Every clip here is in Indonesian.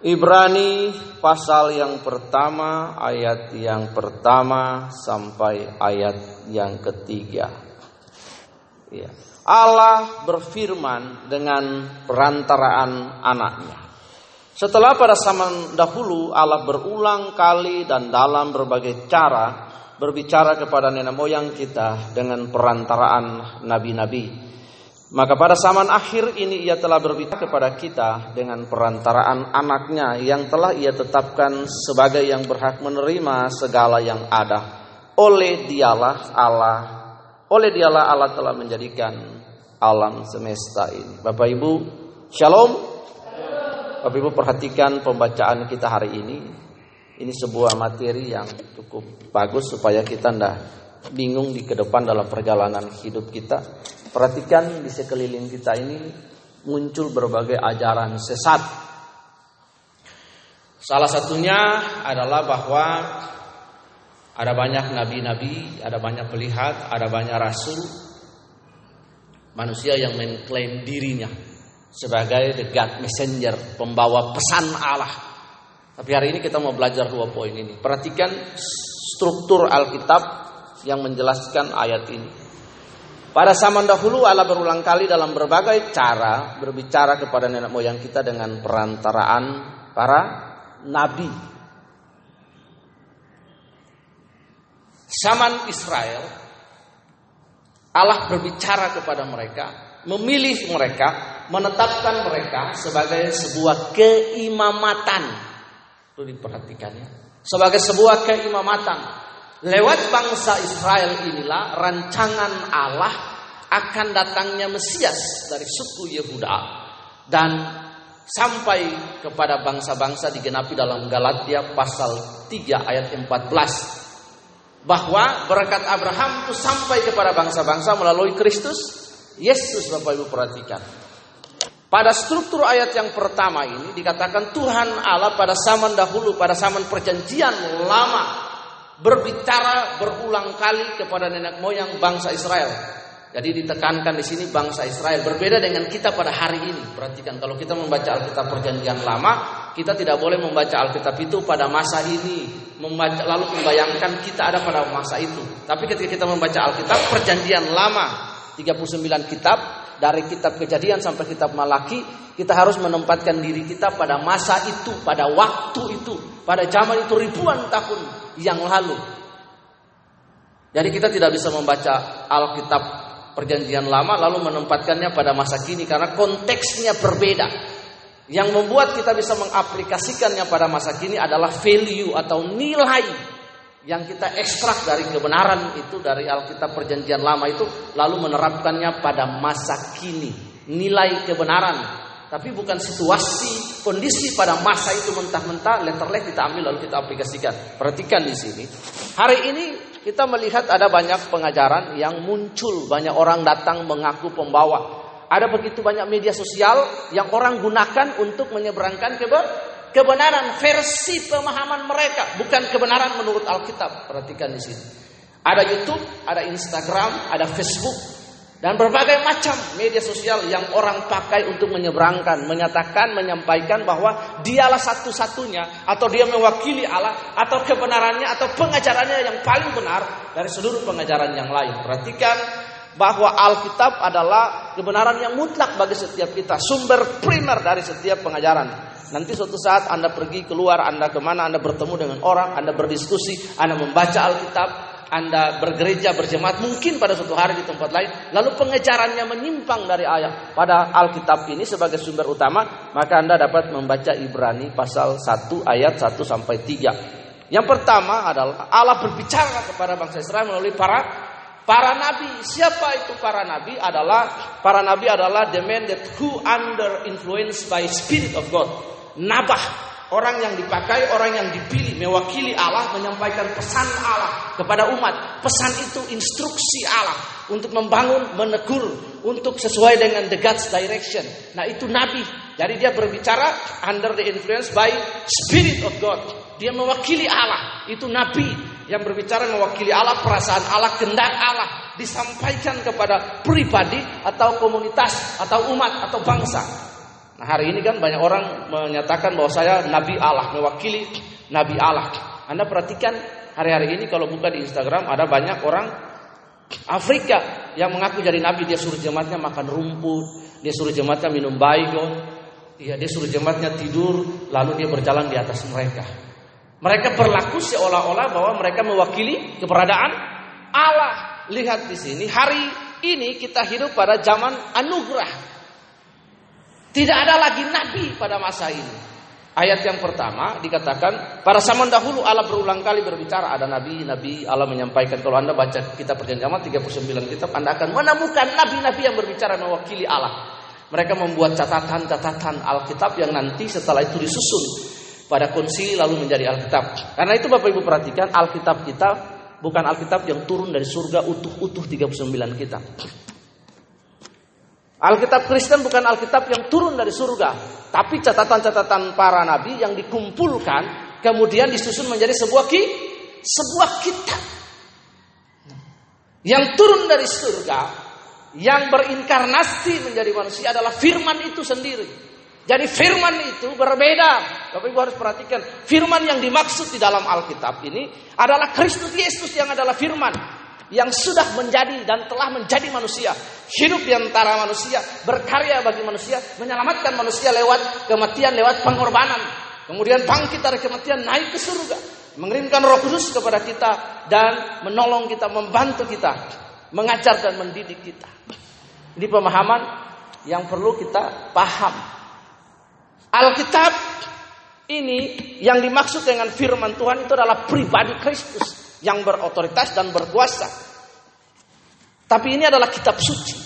Ibrani pasal yang pertama ayat yang pertama sampai ayat yang ketiga. Ya. Allah berfirman dengan perantaraan anaknya. Setelah pada zaman dahulu Allah berulang kali dan dalam berbagai cara berbicara kepada nenek moyang kita dengan perantaraan nabi-nabi maka pada zaman akhir ini ia telah berbicara kepada kita dengan perantaraan anaknya yang telah ia tetapkan sebagai yang berhak menerima segala yang ada. Oleh dialah Allah, oleh dialah Allah telah menjadikan alam semesta ini. Bapak Ibu, Shalom. Bapak Ibu perhatikan pembacaan kita hari ini. Ini sebuah materi yang cukup bagus supaya kita tidak bingung di ke depan dalam perjalanan hidup kita. Perhatikan di sekeliling kita ini muncul berbagai ajaran sesat. Salah satunya adalah bahwa ada banyak nabi-nabi, ada banyak pelihat, ada banyak rasul, manusia yang mengklaim dirinya sebagai the God messenger, pembawa pesan Allah. Tapi hari ini kita mau belajar dua poin ini. Perhatikan struktur Alkitab yang menjelaskan ayat ini. Pada zaman dahulu Allah berulang kali dalam berbagai cara berbicara kepada nenek moyang kita dengan perantaraan para nabi. Zaman Israel Allah berbicara kepada mereka, memilih mereka, menetapkan mereka sebagai sebuah keimamatan. Itu diperhatikannya. Sebagai sebuah keimamatan Lewat bangsa Israel inilah rancangan Allah akan datangnya Mesias dari suku Yehuda dan sampai kepada bangsa-bangsa digenapi dalam Galatia pasal 3 ayat 14 bahwa berkat Abraham itu sampai kepada bangsa-bangsa melalui Kristus Yesus Bapak Ibu perhatikan. Pada struktur ayat yang pertama ini dikatakan Tuhan Allah pada zaman dahulu pada zaman perjanjian lama berbicara berulang kali kepada nenek moyang bangsa Israel. Jadi ditekankan di sini bangsa Israel berbeda dengan kita pada hari ini. Perhatikan kalau kita membaca Alkitab Perjanjian Lama, kita tidak boleh membaca Alkitab itu pada masa ini, membaca lalu membayangkan kita ada pada masa itu. Tapi ketika kita membaca Alkitab Perjanjian Lama, 39 kitab dari kitab Kejadian sampai kitab Malaki, kita harus menempatkan diri kita pada masa itu, pada waktu itu, pada zaman itu ribuan tahun yang lalu. Jadi kita tidak bisa membaca Alkitab Perjanjian Lama lalu menempatkannya pada masa kini karena konteksnya berbeda. Yang membuat kita bisa mengaplikasikannya pada masa kini adalah value atau nilai yang kita ekstrak dari kebenaran itu dari Alkitab Perjanjian Lama itu lalu menerapkannya pada masa kini. Nilai kebenaran tapi bukan situasi, kondisi pada masa itu mentah-mentah letterlek kita ambil lalu kita aplikasikan. Perhatikan di sini. Hari ini kita melihat ada banyak pengajaran yang muncul, banyak orang datang mengaku pembawa. Ada begitu banyak media sosial yang orang gunakan untuk menyeberangkan kebenaran versi pemahaman mereka, bukan kebenaran menurut Alkitab. Perhatikan di sini. Ada YouTube, ada Instagram, ada Facebook, dan berbagai macam media sosial yang orang pakai untuk menyeberangkan, menyatakan, menyampaikan bahwa dialah satu-satunya atau dia mewakili Allah atau kebenarannya atau pengajarannya yang paling benar dari seluruh pengajaran yang lain. Perhatikan bahwa Alkitab adalah kebenaran yang mutlak bagi setiap kita, sumber primer dari setiap pengajaran. Nanti suatu saat Anda pergi keluar, Anda ke mana, Anda bertemu dengan orang, Anda berdiskusi, Anda membaca Alkitab, anda bergereja berjemaat mungkin pada suatu hari di tempat lain. Lalu pengejarannya menyimpang dari ayat pada Alkitab ini sebagai sumber utama maka Anda dapat membaca Ibrani pasal 1 ayat 1 sampai 3 yang pertama adalah Allah berbicara kepada bangsa Israel melalui para para nabi. Siapa itu para nabi? Adalah para nabi adalah the men that who under influence by spirit of God nabah Orang yang dipakai, orang yang dipilih mewakili Allah menyampaikan pesan Allah kepada umat. Pesan itu instruksi Allah untuk membangun, menegur, untuk sesuai dengan the God's direction. Nah itu nabi. Jadi dia berbicara under the influence by Spirit of God. Dia mewakili Allah. Itu nabi yang berbicara mewakili Allah, perasaan Allah, kendak Allah disampaikan kepada pribadi atau komunitas atau umat atau bangsa. Nah, hari ini kan banyak orang menyatakan bahwa saya nabi Allah, mewakili nabi Allah. Anda perhatikan hari-hari ini kalau buka di Instagram ada banyak orang Afrika yang mengaku jadi nabi, dia suruh jemaatnya makan rumput, dia suruh jemaatnya minum baygon, ya dia suruh jemaatnya tidur, lalu dia berjalan di atas mereka. Mereka berlaku seolah-olah bahwa mereka mewakili keberadaan Allah. Lihat di sini, hari ini kita hidup pada zaman anugerah. Tidak ada lagi nabi pada masa ini. Ayat yang pertama dikatakan pada zaman dahulu Allah berulang kali berbicara ada nabi-nabi Allah menyampaikan kalau Anda baca kitab perjanjian 39 kitab Anda akan menemukan nabi-nabi yang berbicara mewakili Allah. Mereka membuat catatan-catatan Alkitab yang nanti setelah itu disusun pada konsili lalu menjadi Alkitab. Karena itu Bapak Ibu perhatikan Alkitab kita bukan Alkitab yang turun dari surga utuh-utuh 39 kitab. Alkitab Kristen bukan Alkitab yang turun dari surga, tapi catatan-catatan para nabi yang dikumpulkan kemudian disusun menjadi sebuah ki, sebuah kitab. Yang turun dari surga, yang berinkarnasi menjadi manusia adalah firman itu sendiri. Jadi firman itu berbeda. Bapak Ibu harus perhatikan, firman yang dimaksud di dalam Alkitab ini adalah Kristus Yesus yang adalah firman yang sudah menjadi dan telah menjadi manusia, hidup di antara manusia, berkarya bagi manusia, menyelamatkan manusia lewat kematian, lewat pengorbanan. Kemudian bangkit dari kematian, naik ke surga, mengirimkan Roh Kudus kepada kita dan menolong kita, membantu kita, mengajar dan mendidik kita. Ini pemahaman yang perlu kita paham. Alkitab ini yang dimaksud dengan firman Tuhan itu adalah pribadi Kristus yang berotoritas dan berkuasa. Tapi ini adalah kitab suci.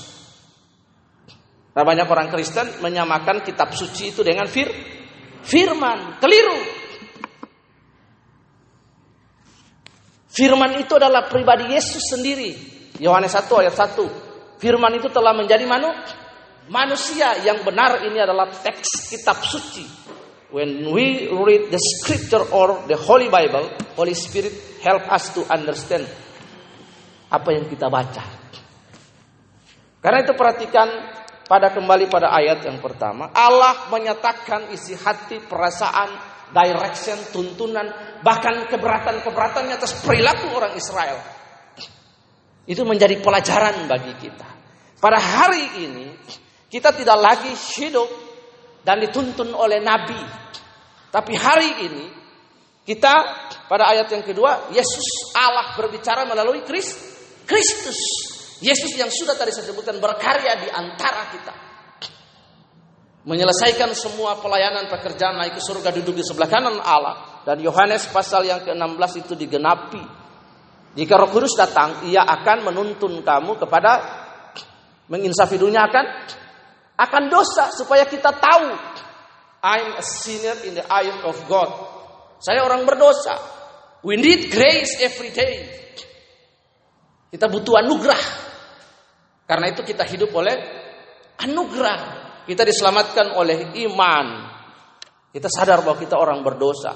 Nah, banyak orang Kristen menyamakan kitab suci itu dengan fir firman. Keliru. Firman itu adalah pribadi Yesus sendiri. Yohanes 1 ayat 1. Firman itu telah menjadi manu, manusia yang benar ini adalah teks kitab suci. When we read the scripture or the Holy Bible, Holy Spirit help us to understand apa yang kita baca. Karena itu perhatikan pada kembali pada ayat yang pertama, Allah menyatakan isi hati, perasaan, direction, tuntunan, bahkan keberatan-keberatannya atas perilaku orang Israel. Itu menjadi pelajaran bagi kita. Pada hari ini, kita tidak lagi hidup dan dituntun oleh nabi tapi hari ini kita pada ayat yang kedua Yesus Allah berbicara melalui Kristus. Yesus yang sudah tadi saya sebutkan berkarya di antara kita. Menyelesaikan semua pelayanan pekerjaan naik ke surga duduk di sebelah kanan Allah. Dan Yohanes pasal yang ke-16 itu digenapi. Jika roh kudus datang, ia akan menuntun kamu kepada menginsafi dunia akan akan dosa supaya kita tahu I'm a sinner in the eye of God. Saya orang berdosa. We need grace every day. Kita butuh anugerah. Karena itu kita hidup oleh anugerah. Kita diselamatkan oleh iman. Kita sadar bahwa kita orang berdosa.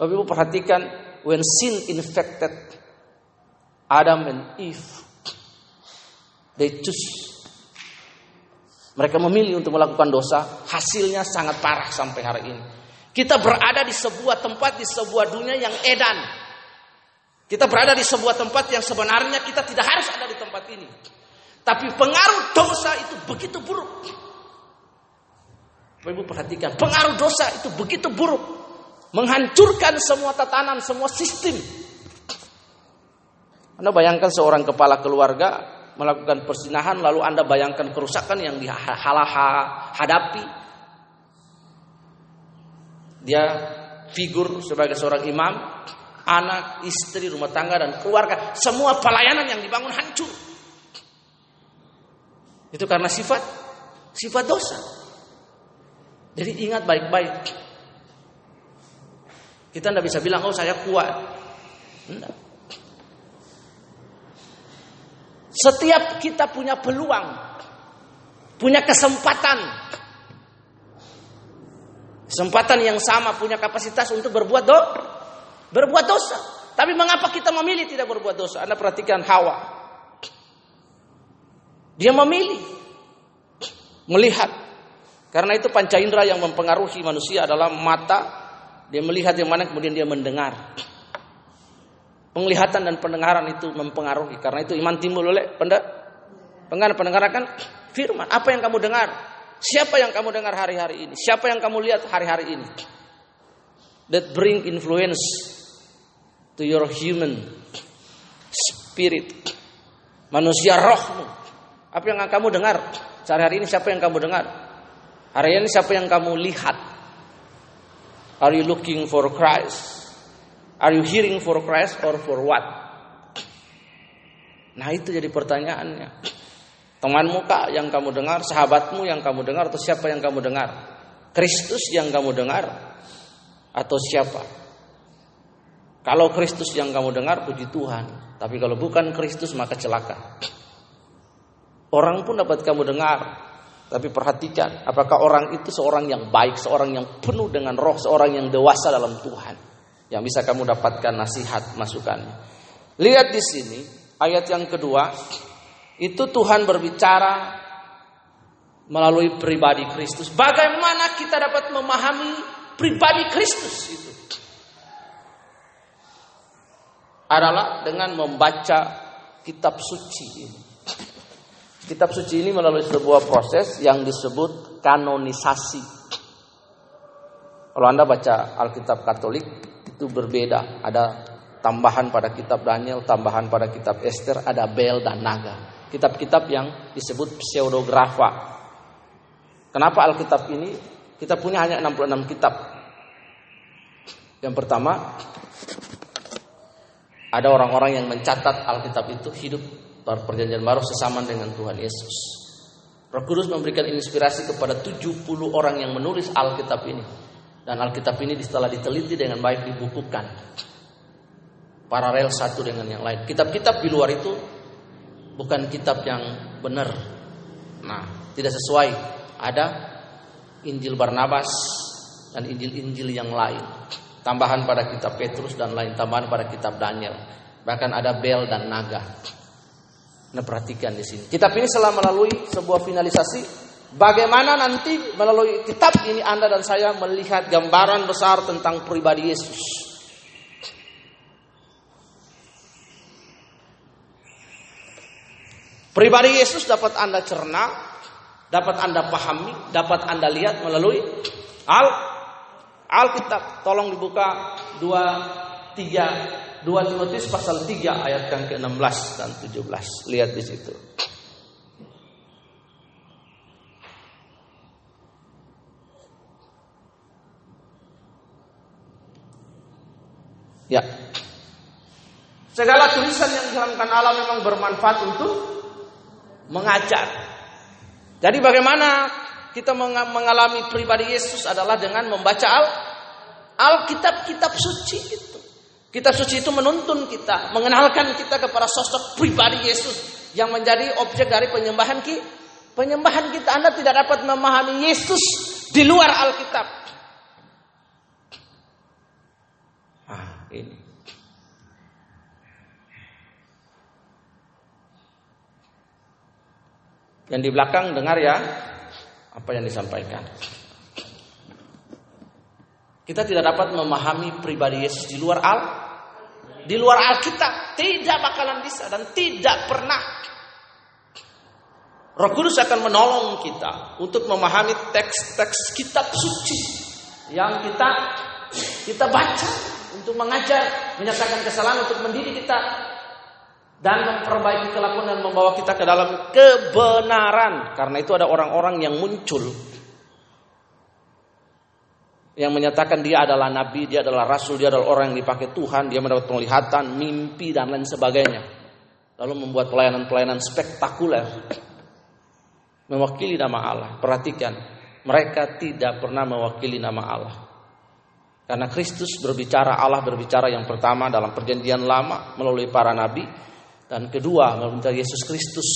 Bapak Ibu perhatikan when sin infected Adam and Eve they choose mereka memilih untuk melakukan dosa, hasilnya sangat parah sampai hari ini. Kita berada di sebuah tempat, di sebuah dunia yang edan. Kita berada di sebuah tempat yang sebenarnya kita tidak harus ada di tempat ini. Tapi pengaruh dosa itu begitu buruk. Ibu perhatikan, pengaruh dosa itu begitu buruk. Menghancurkan semua tatanan, semua sistem. Anda bayangkan seorang kepala keluarga melakukan persinahan lalu Anda bayangkan kerusakan yang dihadapi. Dia figur sebagai seorang imam, anak, istri, rumah tangga dan keluarga, semua pelayanan yang dibangun hancur. Itu karena sifat sifat dosa. Jadi ingat baik-baik. Kita tidak bisa bilang, oh saya kuat. Enggak. Setiap kita punya peluang, punya kesempatan. Kesempatan yang sama punya kapasitas untuk berbuat do, berbuat dosa. Tapi mengapa kita memilih tidak berbuat dosa? Anda perhatikan Hawa. Dia memilih melihat Karena itu panca indera yang mempengaruhi manusia adalah mata. Dia melihat yang mana kemudian dia mendengar. Penglihatan dan pendengaran itu mempengaruhi. Karena itu iman timbul oleh pendengar pendengar kan firman. Apa yang kamu dengar? Siapa yang kamu dengar hari-hari ini? Siapa yang kamu lihat hari-hari ini? That bring influence to your human spirit. Manusia rohmu. Apa yang kamu dengar? Sehari-hari ini siapa yang kamu dengar? Hari ini siapa yang kamu lihat? Are you looking for Christ? Are you hearing for Christ or for what? Nah itu jadi pertanyaannya. Temanmu kak yang kamu dengar, sahabatmu yang kamu dengar, atau siapa yang kamu dengar? Kristus yang kamu dengar, atau siapa? Kalau Kristus yang kamu dengar, puji Tuhan. Tapi kalau bukan Kristus, maka celaka. Orang pun dapat kamu dengar, tapi perhatikan, apakah orang itu seorang yang baik, seorang yang penuh dengan roh, seorang yang dewasa dalam Tuhan, yang bisa kamu dapatkan nasihat, masukannya. Lihat di sini, ayat yang kedua, itu Tuhan berbicara melalui pribadi Kristus. Bagaimana kita dapat memahami pribadi Kristus itu? Adalah dengan membaca kitab suci ini. Kitab suci ini melalui sebuah proses yang disebut kanonisasi. Kalau Anda baca Alkitab Katolik itu berbeda. Ada tambahan pada kitab Daniel, tambahan pada kitab Esther, ada bel dan naga. Kitab-kitab yang disebut pseudografa. Kenapa Alkitab ini? Kita punya hanya 66 kitab. Yang pertama, ada orang-orang yang mencatat Alkitab itu hidup perjanjian baru sesama dengan Tuhan Yesus. Roh Kudus memberikan inspirasi kepada 70 orang yang menulis Alkitab ini. Dan Alkitab ini setelah diteliti dengan baik dibukukan. Paralel satu dengan yang lain. Kitab-kitab di luar itu bukan kitab yang benar. Nah, tidak sesuai. Ada Injil Barnabas dan Injil-Injil yang lain. Tambahan pada kitab Petrus dan lain tambahan pada kitab Daniel. Bahkan ada bel dan naga. Nah perhatikan di sini. Kitab ini setelah melalui sebuah finalisasi. Bagaimana nanti melalui kitab ini Anda dan saya melihat gambaran besar tentang pribadi Yesus. Pribadi Yesus dapat Anda cerna, dapat Anda pahami, dapat Anda lihat melalui Al Alkitab. Tolong dibuka 2 3 2 Timotius pasal 3 ayat yang ke-16 dan 17. Lihat di situ. Ya. Segala tulisan yang diharamkan Allah memang bermanfaat untuk mengajar. Jadi bagaimana kita mengalami pribadi Yesus adalah dengan membaca Al Alkitab kitab suci itu. Kitab suci itu menuntun kita, mengenalkan kita kepada sosok pribadi Yesus yang menjadi objek dari penyembahan kita. Penyembahan kita Anda tidak dapat memahami Yesus di luar Alkitab. Ah, ini. Yang di belakang dengar ya apa yang disampaikan. Kita tidak dapat memahami pribadi Yesus di luar Al di luar Alkitab tidak bakalan bisa dan tidak pernah. Roh Kudus akan menolong kita untuk memahami teks-teks kitab suci yang kita kita baca untuk mengajar, menyatakan kesalahan untuk mendidik kita dan memperbaiki kelakuan dan membawa kita ke dalam kebenaran. Karena itu ada orang-orang yang muncul yang menyatakan dia adalah nabi, dia adalah rasul, dia adalah orang yang dipakai Tuhan, dia mendapat penglihatan, mimpi dan lain sebagainya. Lalu membuat pelayanan-pelayanan spektakuler. Mewakili nama Allah. Perhatikan, mereka tidak pernah mewakili nama Allah. Karena Kristus berbicara, Allah berbicara yang pertama dalam perjanjian lama melalui para nabi. Dan kedua melalui Yesus Kristus.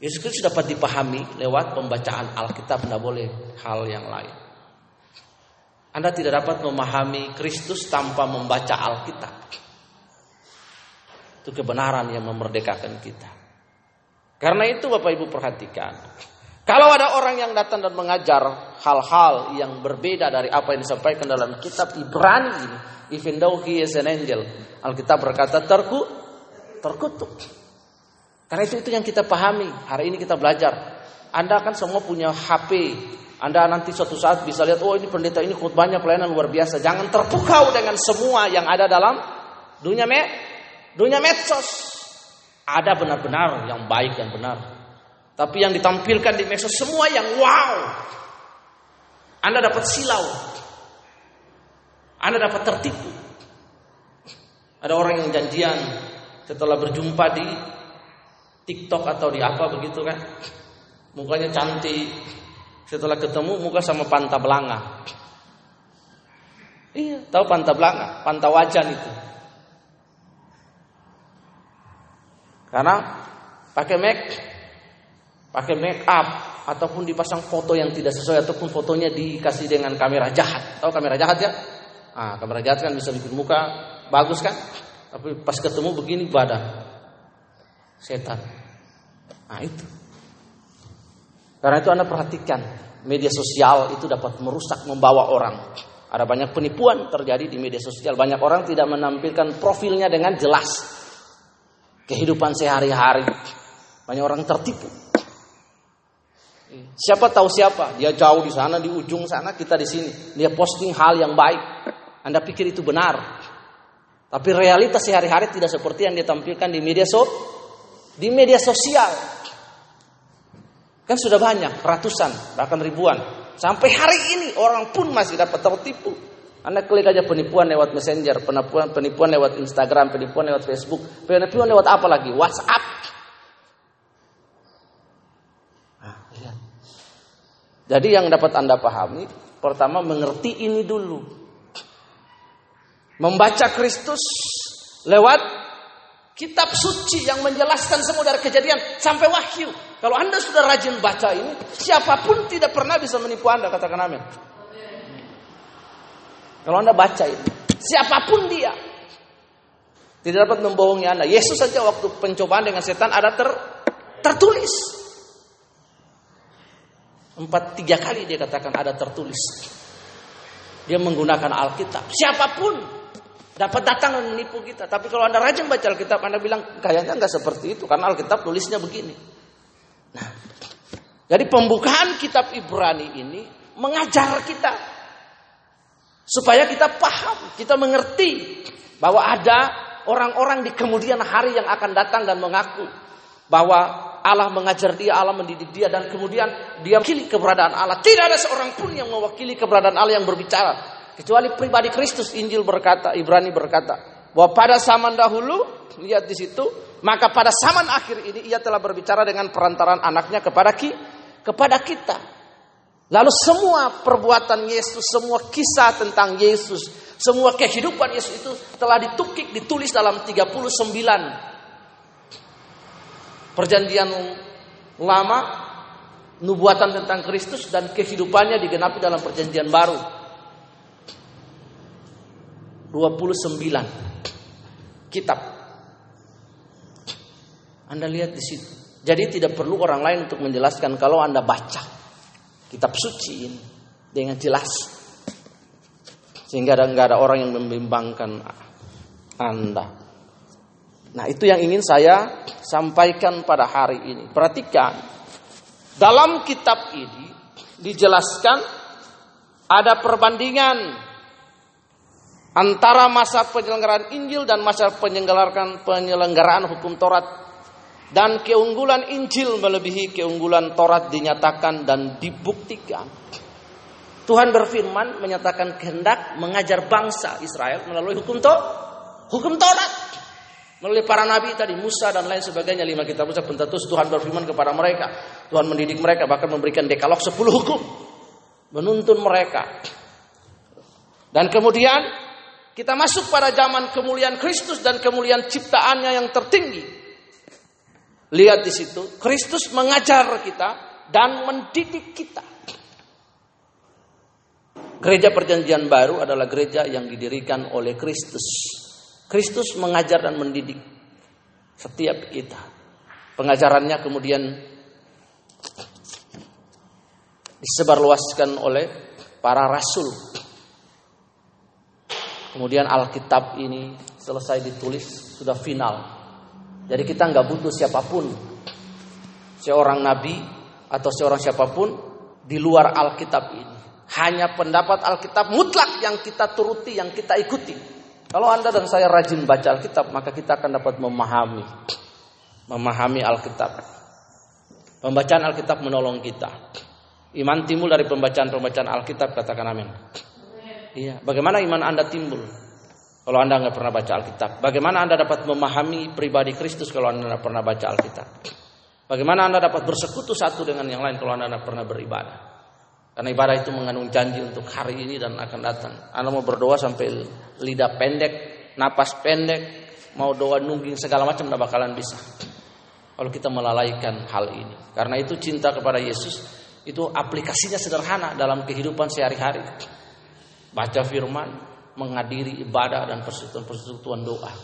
Yesus Kristus dapat dipahami lewat pembacaan Alkitab, tidak boleh hal yang lain. Anda tidak dapat memahami Kristus tanpa membaca Alkitab. Itu kebenaran yang memerdekakan kita. Karena itu Bapak Ibu perhatikan. Kalau ada orang yang datang dan mengajar hal-hal yang berbeda dari apa yang disampaikan dalam kitab Ibrani ini, even though he is an angel, Alkitab berkata terku, terkutuk. Karena itu itu yang kita pahami. Hari ini kita belajar. Anda kan semua punya HP. Anda nanti suatu saat bisa lihat, oh ini pendeta ini khutbahnya pelayanan luar biasa. Jangan terpukau dengan semua yang ada dalam dunia me, dunia medsos. Ada benar-benar yang baik dan benar. Tapi yang ditampilkan di medsos semua yang wow. Anda dapat silau. Anda dapat tertipu. Ada orang yang janjian setelah berjumpa di TikTok atau di apa begitu kan. Mukanya cantik. Setelah ketemu muka sama pantabelanga. Iya, tahu pantabelanga, pantawajan itu. Karena pakai make pakai make up ataupun dipasang foto yang tidak sesuai ataupun fotonya dikasih dengan kamera jahat. Tahu kamera jahat ya? Ah, kamera jahat kan bisa bikin muka bagus kan? Tapi pas ketemu begini badan setan. Nah, itu. Karena itu Anda perhatikan, media sosial itu dapat merusak, membawa orang. Ada banyak penipuan terjadi di media sosial. Banyak orang tidak menampilkan profilnya dengan jelas. Kehidupan sehari-hari. Banyak orang tertipu. Siapa tahu siapa? Dia jauh di sana, di ujung sana, kita di sini. Dia posting hal yang baik. Anda pikir itu benar. Tapi realitas sehari-hari tidak seperti yang ditampilkan di media so di media sosial. Kan sudah banyak, ratusan, bahkan ribuan. Sampai hari ini orang pun masih dapat tertipu. Anda klik aja penipuan lewat Messenger, penipuan penipuan lewat Instagram, penipuan lewat Facebook, penipuan lewat apa lagi? WhatsApp. Jadi yang dapat Anda pahami, pertama mengerti ini dulu. Membaca Kristus lewat kitab suci yang menjelaskan semua dari kejadian sampai wahyu. Kalau Anda sudah rajin baca ini, siapa pun tidak pernah bisa menipu Anda, katakan amin. Kalau Anda baca ini, siapa pun dia tidak dapat membohongi Anda. Yesus saja waktu pencobaan dengan setan ada ter, tertulis. Empat tiga kali dia katakan ada tertulis. Dia menggunakan Alkitab. Siapa pun dapat datang dan menipu kita. Tapi kalau anda rajin baca Alkitab, anda bilang kayaknya nggak seperti itu karena Alkitab tulisnya begini. Nah, jadi pembukaan kitab Ibrani ini mengajar kita supaya kita paham, kita mengerti bahwa ada orang-orang di kemudian hari yang akan datang dan mengaku bahwa Allah mengajar dia, Allah mendidik dia dan kemudian dia mewakili keberadaan Allah. Tidak ada seorang pun yang mewakili keberadaan Allah yang berbicara kecuali pribadi Kristus. Injil berkata, Ibrani berkata bahwa pada zaman dahulu lihat di situ, maka pada zaman akhir ini ia telah berbicara dengan perantaran anaknya kepada ki, kepada kita. Lalu semua perbuatan Yesus, semua kisah tentang Yesus, semua kehidupan Yesus itu telah ditukik, ditulis dalam 39 perjanjian lama, nubuatan tentang Kristus dan kehidupannya digenapi dalam perjanjian baru. 29 kitab. Anda lihat di situ. Jadi tidak perlu orang lain untuk menjelaskan kalau Anda baca kitab suci ini dengan jelas. Sehingga nggak ada orang yang membimbangkan Anda. Nah, itu yang ingin saya sampaikan pada hari ini. Perhatikan, dalam kitab ini dijelaskan ada perbandingan antara masa penyelenggaraan Injil dan masa penyelenggaraan penyelenggaraan hukum Taurat dan keunggulan Injil melebihi keunggulan Taurat dinyatakan dan dibuktikan. Tuhan berfirman menyatakan kehendak mengajar bangsa Israel melalui hukum Taurat. Hukum Taurat Melalui para nabi tadi, Musa dan lain sebagainya, lima kitab Musa pentetus Tuhan berfirman kepada mereka. Tuhan mendidik mereka, bahkan memberikan dekalog sepuluh hukum. Menuntun mereka. Dan kemudian kita masuk pada zaman kemuliaan Kristus dan kemuliaan ciptaannya yang tertinggi. Lihat di situ, Kristus mengajar kita dan mendidik kita. Gereja perjanjian baru adalah gereja yang didirikan oleh Kristus. Kristus mengajar dan mendidik setiap kita. Pengajarannya kemudian disebarluaskan oleh para rasul. Kemudian Alkitab ini selesai ditulis sudah final. Jadi kita nggak butuh siapa pun, seorang nabi atau seorang siapa pun di luar Alkitab ini. Hanya pendapat Alkitab mutlak yang kita turuti, yang kita ikuti. Kalau Anda dan saya rajin baca Alkitab, maka kita akan dapat memahami memahami Alkitab. Pembacaan Alkitab menolong kita. Iman timbul dari pembacaan-pembacaan Alkitab, katakan amin. Iya, bagaimana iman Anda timbul? Kalau Anda nggak pernah baca Alkitab, bagaimana Anda dapat memahami pribadi Kristus kalau Anda nggak pernah baca Alkitab? Bagaimana Anda dapat bersekutu satu dengan yang lain kalau Anda nggak pernah beribadah? Karena ibadah itu mengandung janji untuk hari ini dan akan datang. Anda mau berdoa sampai lidah pendek, napas pendek, mau doa nungging segala macam tidak bakalan bisa. Kalau kita melalaikan hal ini. Karena itu cinta kepada Yesus itu aplikasinya sederhana dalam kehidupan sehari-hari. Baca firman, menghadiri ibadah dan persekutuan-persekutuan doa.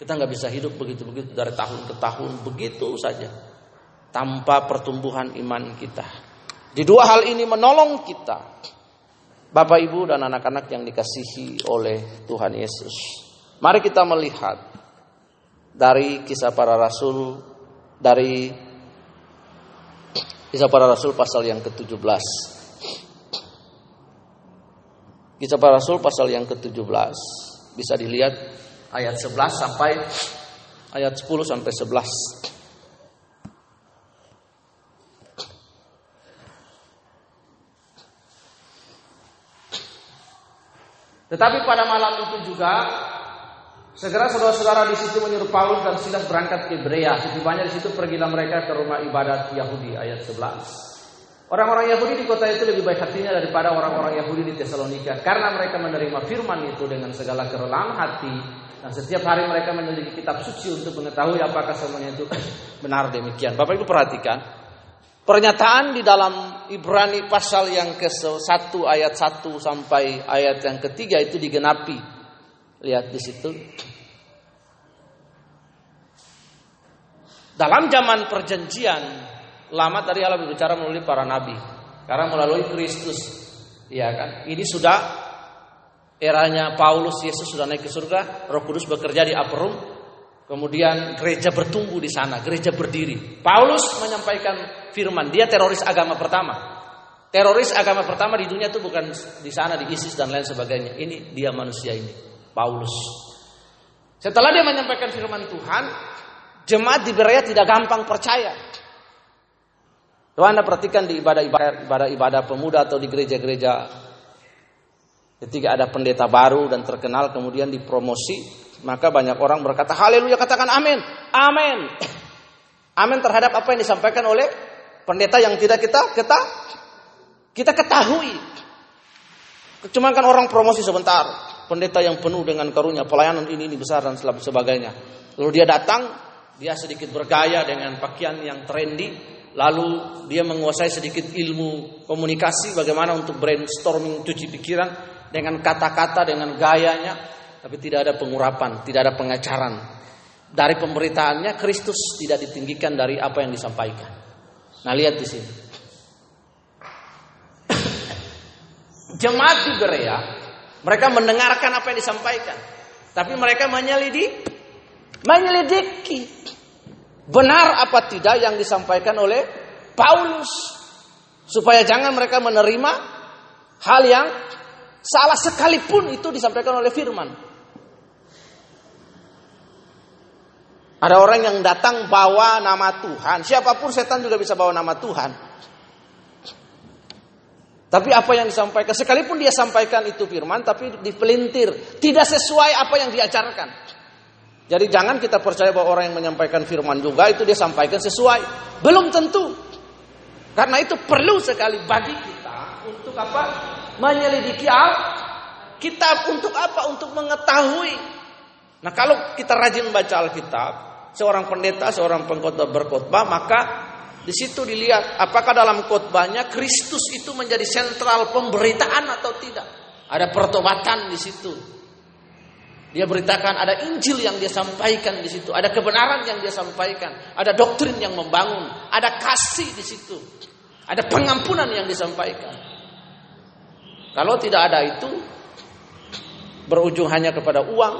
Kita nggak bisa hidup begitu-begitu dari tahun ke tahun begitu saja tanpa pertumbuhan iman kita. Di dua hal ini menolong kita. Bapak Ibu dan anak-anak yang dikasihi oleh Tuhan Yesus. Mari kita melihat dari kisah para rasul dari kisah para rasul pasal yang ke-17. Kisah para Rasul pasal yang ke-17 bisa dilihat ayat 11 sampai ayat 10 sampai 11. Tetapi pada malam itu juga segera saudara-saudara di situ menyuruh Paulus dan Silas berangkat ke Berea. Setibanya di situ pergilah mereka ke rumah ibadat Yahudi ayat 11. Orang-orang Yahudi di kota itu lebih baik hatinya daripada orang-orang Yahudi di Tesalonika karena mereka menerima firman itu dengan segala kerelaan hati dan setiap hari mereka menyelidiki kitab suci untuk mengetahui apakah semuanya itu benar demikian. Bapak Ibu perhatikan pernyataan di dalam Ibrani pasal yang ke-1 ayat 1 sampai ayat yang ketiga itu digenapi. Lihat di situ. Dalam zaman perjanjian lama tadi Allah berbicara melalui para nabi. Karena melalui Kristus, ya kan? Ini sudah eranya Paulus, Yesus sudah naik ke surga, Roh Kudus bekerja di upper kemudian gereja bertumbuh di sana, gereja berdiri. Paulus menyampaikan firman, dia teroris agama pertama. Teroris agama pertama di dunia itu bukan di sana di ISIS dan lain sebagainya. Ini dia manusia ini, Paulus. Setelah dia menyampaikan firman Tuhan, jemaat di Berea tidak gampang percaya. Coba Anda perhatikan di ibadah-ibadah ibadah-ibadah pemuda atau di gereja-gereja ketika ada pendeta baru dan terkenal kemudian dipromosi, maka banyak orang berkata haleluya katakan amin. Amin. Amin terhadap apa yang disampaikan oleh pendeta yang tidak kita kita kita ketahui. Cuma kan orang promosi sebentar, pendeta yang penuh dengan karunia, pelayanan ini ini besar dan sebagainya. Lalu dia datang, dia sedikit bergaya dengan pakaian yang trendy, lalu dia menguasai sedikit ilmu komunikasi bagaimana untuk brainstorming cuci pikiran dengan kata-kata dengan gayanya tapi tidak ada pengurapan, tidak ada pengacaran. Dari pemberitaannya Kristus tidak ditinggikan dari apa yang disampaikan. Nah, lihat di sini. Jemaat di Berea, mereka mendengarkan apa yang disampaikan, tapi mereka menyelidiki, menyelidiki benar apa tidak yang disampaikan oleh Paulus supaya jangan mereka menerima hal yang salah sekalipun itu disampaikan oleh firman. Ada orang yang datang bawa nama Tuhan. Siapa pun setan juga bisa bawa nama Tuhan. Tapi apa yang disampaikan, sekalipun dia sampaikan itu firman, tapi dipelintir. Tidak sesuai apa yang diajarkan. Jadi jangan kita percaya bahwa orang yang menyampaikan firman juga itu dia sampaikan sesuai. Belum tentu. Karena itu perlu sekali bagi kita untuk apa? Menyelidiki kitab untuk apa? Untuk mengetahui. Nah kalau kita rajin baca Alkitab, seorang pendeta, seorang pengkhotbah berkhotbah, maka di situ dilihat apakah dalam khotbahnya Kristus itu menjadi sentral pemberitaan atau tidak. Ada pertobatan di situ. Dia beritakan ada Injil yang dia sampaikan di situ, ada kebenaran yang dia sampaikan, ada doktrin yang membangun, ada kasih di situ. Ada pengampunan yang disampaikan. Kalau tidak ada itu, berujung hanya kepada uang,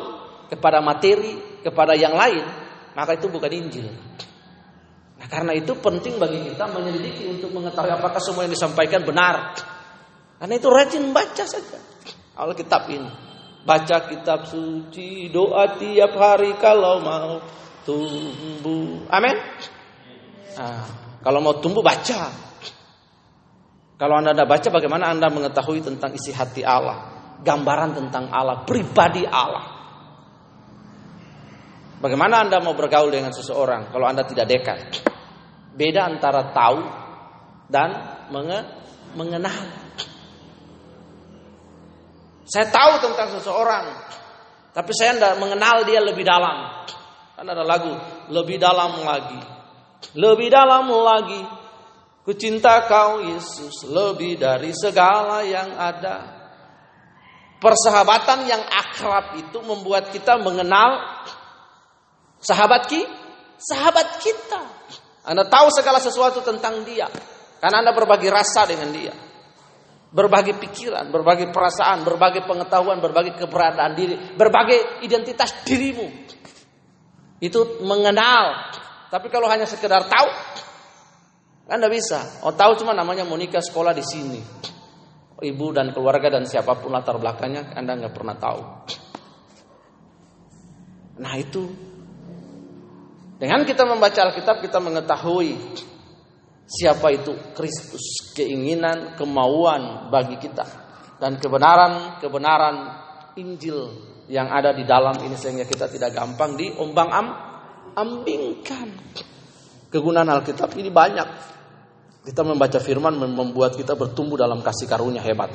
kepada materi, kepada yang lain, maka itu bukan Injil. Nah, karena itu penting bagi kita menyelidiki untuk mengetahui apakah semua yang disampaikan benar. Karena itu rajin baca saja Alkitab ini. Baca kitab suci, doa tiap hari kalau mau tumbuh. Amin. Nah, kalau mau tumbuh baca. Kalau Anda tidak baca bagaimana Anda mengetahui tentang isi hati Allah, gambaran tentang Allah, pribadi Allah. Bagaimana Anda mau bergaul dengan seseorang kalau Anda tidak dekat? Beda antara tahu dan mengenal. Saya tahu tentang seseorang, tapi saya tidak mengenal dia lebih dalam. Kan ada lagu, lebih dalam lagi. Lebih dalam lagi. Ku cinta kau Yesus lebih dari segala yang ada. Persahabatan yang akrab itu membuat kita mengenal sahabat ki, sahabat kita. Anda tahu segala sesuatu tentang dia. Karena Anda berbagi rasa dengan dia. Berbagi pikiran, berbagi perasaan, berbagi pengetahuan, berbagi keberadaan diri, berbagai identitas dirimu. Itu mengenal. Tapi kalau hanya sekedar tahu, anda bisa. Oh tahu cuma namanya Monica sekolah di sini. Ibu dan keluarga dan siapa pun latar belakangnya Anda nggak pernah tahu. Nah itu dengan kita membaca Alkitab kita mengetahui siapa itu Kristus, keinginan, kemauan bagi kita dan kebenaran-kebenaran Injil yang ada di dalam ini sehingga kita tidak gampang diombang ambingkan. Kegunaan Alkitab ini banyak. Kita membaca firman membuat kita bertumbuh dalam kasih karunia hebat.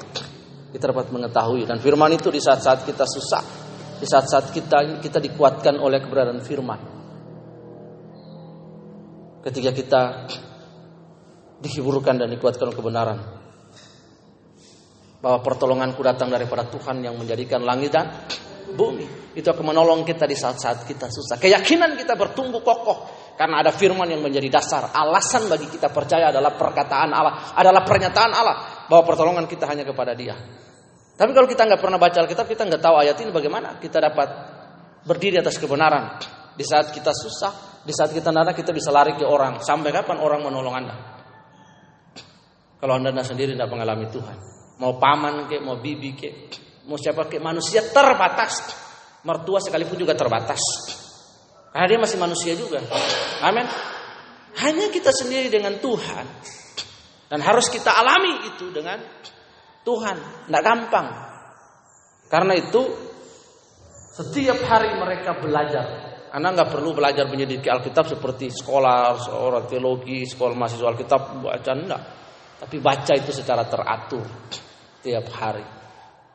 Kita dapat mengetahui dan firman itu di saat-saat kita susah, di saat-saat kita kita dikuatkan oleh keberadaan firman. Ketika kita dihiburkan dan dikuatkan kebenaran. Bahwa pertolonganku datang daripada Tuhan yang menjadikan langit dan bumi. Itu akan menolong kita di saat-saat kita susah. Keyakinan kita bertumbuh kokoh karena ada firman yang menjadi dasar. Alasan bagi kita percaya adalah perkataan Allah. Adalah pernyataan Allah. Bahwa pertolongan kita hanya kepada dia. Tapi kalau kita nggak pernah baca Alkitab, kita nggak tahu ayat ini bagaimana kita dapat berdiri atas kebenaran. Di saat kita susah, di saat kita nada, kita bisa lari ke orang. Sampai kapan orang menolong Anda? Kalau Anda sendiri tidak mengalami Tuhan. Mau paman ke, mau bibi ke, mau siapa ke, manusia terbatas. Mertua sekalipun juga terbatas. Karena dia masih manusia juga. Amin. Hanya kita sendiri dengan Tuhan. Dan harus kita alami itu dengan Tuhan. Tidak gampang. Karena itu setiap hari mereka belajar. Anda nggak perlu belajar menyelidiki Alkitab seperti sekolah, seorang teologi, sekolah mahasiswa Alkitab baca enggak. Tapi baca itu secara teratur tiap hari.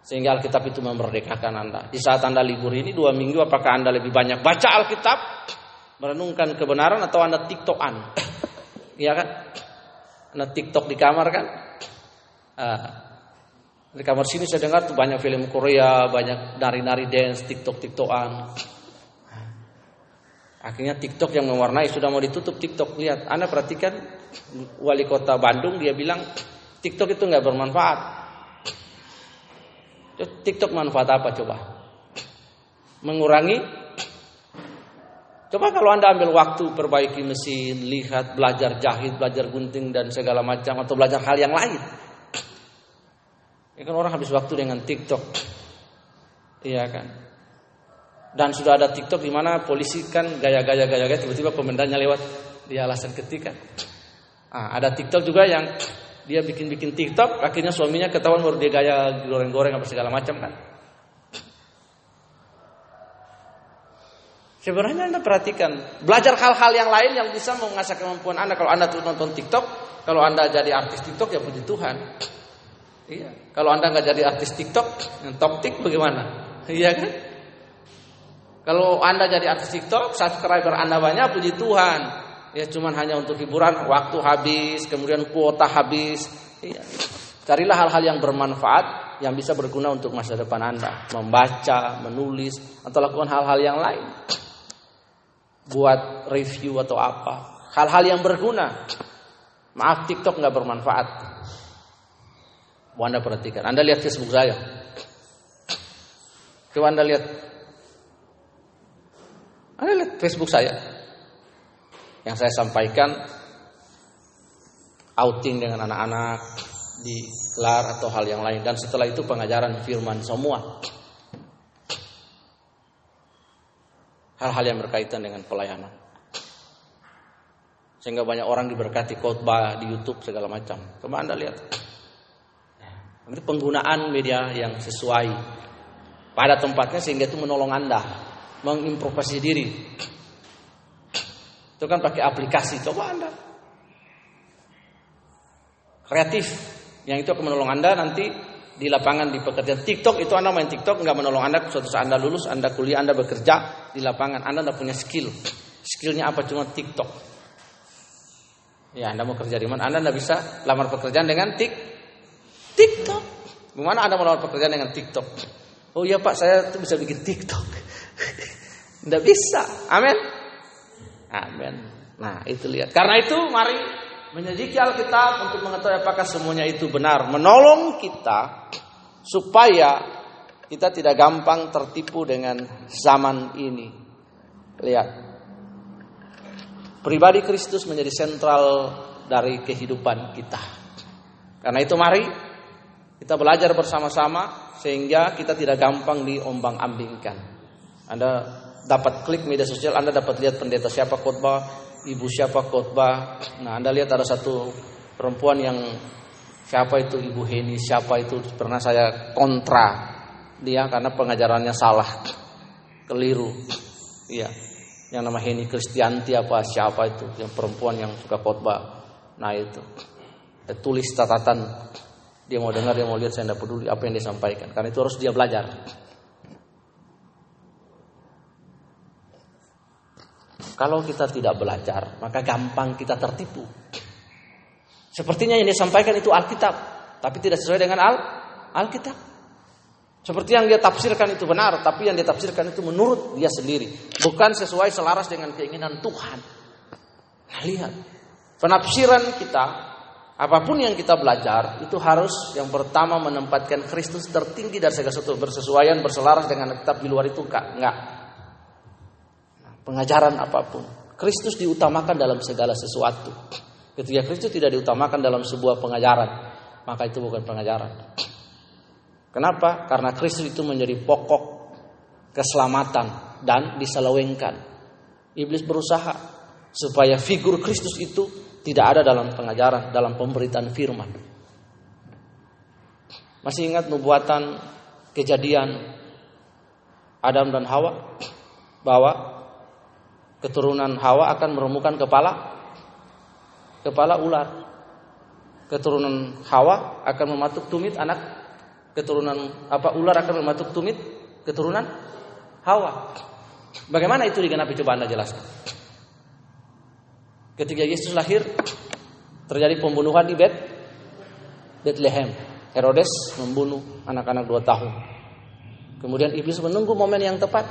Sehingga Alkitab itu memerdekakan Anda. Di saat Anda libur ini dua minggu, apakah Anda lebih banyak baca Alkitab, merenungkan kebenaran atau Anda tiktokan? Iya kan? Anda tiktok di kamar kan? Uh, di kamar sini saya dengar tuh banyak film Korea, banyak nari-nari dance, tiktok tiktokan. Akhirnya TikTok yang mewarnai sudah mau ditutup TikTok. Lihat, Anda perhatikan wali kota Bandung dia bilang TikTok itu nggak bermanfaat. TikTok manfaat apa coba? Mengurangi Coba kalau Anda ambil waktu perbaiki mesin, lihat, belajar jahit, belajar gunting dan segala macam atau belajar hal yang lain. Ya kan orang habis waktu dengan TikTok. Iya kan? Dan sudah ada TikTok di mana polisi kan gaya-gaya gaya-gaya tiba-tiba komendannya lewat di alasan ketika. Ah, ada TikTok juga yang dia bikin-bikin TikTok, akhirnya suaminya ketahuan baru dia gaya goreng-goreng apa segala macam kan. Sebenarnya Anda perhatikan, belajar hal-hal yang lain yang bisa mengasah kemampuan Anda. Kalau Anda tuh nonton TikTok, kalau Anda jadi artis TikTok ya puji Tuhan. Iya. Kalau Anda nggak jadi artis TikTok, yang top tik bagaimana? Iya kan? Kalau Anda jadi artis TikTok, subscriber Anda banyak, puji Tuhan ya cuman hanya untuk hiburan, waktu habis, kemudian kuota habis. Ya. Carilah hal-hal yang bermanfaat yang bisa berguna untuk masa depan Anda, membaca, menulis atau lakukan hal-hal yang lain. Buat review atau apa, hal-hal yang berguna. Maaf TikTok nggak bermanfaat. Anda perhatikan. Anda lihat Facebook saya. Coba Anda lihat. Anda lihat Facebook saya. Yang saya sampaikan outing dengan anak-anak di kelar atau hal yang lain dan setelah itu pengajaran firman semua. Hal-hal yang berkaitan dengan pelayanan. Sehingga banyak orang diberkati khotbah di YouTube segala macam. Coba Anda lihat. Itu penggunaan media yang sesuai pada tempatnya sehingga itu menolong Anda mengimprovisasi diri. Itu kan pakai aplikasi. Coba Anda kreatif yang itu akan menolong Anda nanti di lapangan di pekerjaan TikTok itu Anda main TikTok nggak menolong Anda suatu saat Anda lulus, Anda kuliah, Anda bekerja di lapangan, Anda tidak punya skill. Skillnya apa cuma TikTok. Ya Anda mau kerja di mana? Anda tidak bisa lamar pekerjaan dengan tik TikTok. Gimana Anda mau lamar pekerjaan dengan TikTok? Oh iya Pak, saya tuh bisa bikin TikTok. Tidak bisa. Amin. Amin. Nah itu lihat. Karena itu mari menyelidiki Alkitab untuk mengetahui apakah semuanya itu benar, menolong kita supaya kita tidak gampang tertipu dengan zaman ini. Lihat. Pribadi Kristus menjadi sentral dari kehidupan kita. Karena itu mari kita belajar bersama-sama sehingga kita tidak gampang diombang-ambingkan. Anda dapat klik media sosial, Anda dapat lihat pendeta siapa khotbah, ibu siapa khotbah. Nah, Anda lihat ada satu perempuan yang siapa itu Ibu Heni, siapa itu pernah saya kontra dia karena pengajarannya salah, keliru. Iya. Yang nama Heni Kristianti apa siapa itu, yang perempuan yang suka khotbah. Nah, itu. Dia tulis catatan dia mau dengar, dia mau lihat, saya tidak peduli apa yang dia sampaikan. Karena itu harus dia belajar. Kalau kita tidak belajar, maka gampang kita tertipu. Sepertinya yang disampaikan itu Alkitab, tapi tidak sesuai dengan Al Alkitab. Seperti yang dia tafsirkan itu benar, tapi yang dia tafsirkan itu menurut dia sendiri, bukan sesuai selaras dengan keinginan Tuhan. Nah, lihat, penafsiran kita, apa pun yang kita belajar, itu harus yang pertama menempatkan Kristus tertinggi dari segala sesuatu bersesuaian, berselaras dengan kitab di luar itu enggak. Pengajaran apa pun. Kristus diutamakan dalam segala sesuatu. Ketika Kristus tidak diutamakan dalam sebuah pengajaran, maka itu bukan pengajaran. Kenapa? Karena Kristus itu menjadi pokok keselamatan dan diselewengkan. Iblis berusaha supaya figur Kristus itu tidak ada dalam pengajaran, dalam pemberitaan firman. Masih ingat nubuatan kejadian Adam dan Hawa bahwa keturunan Hawa akan meremukan kepala kepala ular. Keturunan Hawa akan mematuk tumit anak keturunan apa ular akan mematuk tumit keturunan Hawa. Bagaimana itu digenapi coba Anda jelaskan. Ketika Yesus lahir terjadi pembunuhan di Bet Bethlehem. Herodes membunuh anak-anak dua tahun. Kemudian iblis menunggu momen yang tepat.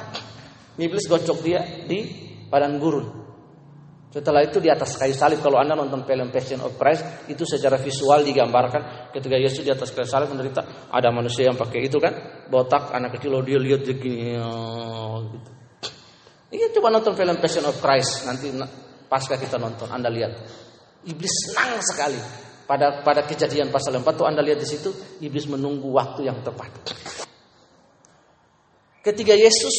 Iblis gocok dia di padang gurun. Setelah itu di atas kayu salib kalau Anda nonton film Passion of Christ itu secara visual digambarkan ketika Yesus di atas kayu salib menderita ada manusia yang pakai itu kan botak anak kecil dia lihat begini oh, gitu. Iya coba nonton film Passion of Christ nanti pasca kita nonton Anda lihat iblis senang sekali pada pada kejadian pasal 4 tuh Anda lihat di situ iblis menunggu waktu yang tepat. Ketika Yesus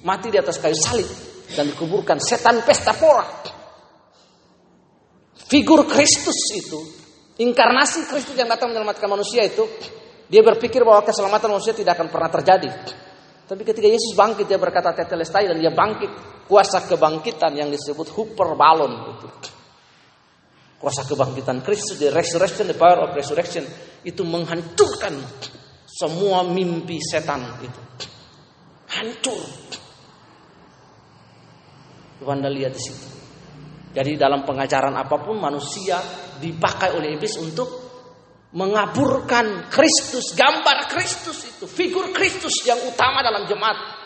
mati di atas kayu salib, dan dikuburkan setan pesta pora. Figur Kristus itu, inkarnasi Kristus yang datang menyelamatkan manusia itu, dia berpikir bahwa keselamatan manusia tidak akan pernah terjadi. Tapi ketika Yesus bangkit, dia berkata tetelestai dan dia bangkit. Kuasa kebangkitan yang disebut huper balon itu. Kuasa kebangkitan Kristus, the resurrection, the power of resurrection itu menghancurkan semua mimpi setan itu. Hancur. Anda lihat di situ. Jadi dalam pengajaran apa pun manusia dipakai oleh iblis untuk mengaburkan Kristus, gambar Kristus itu, figur Kristus yang utama dalam jemaat.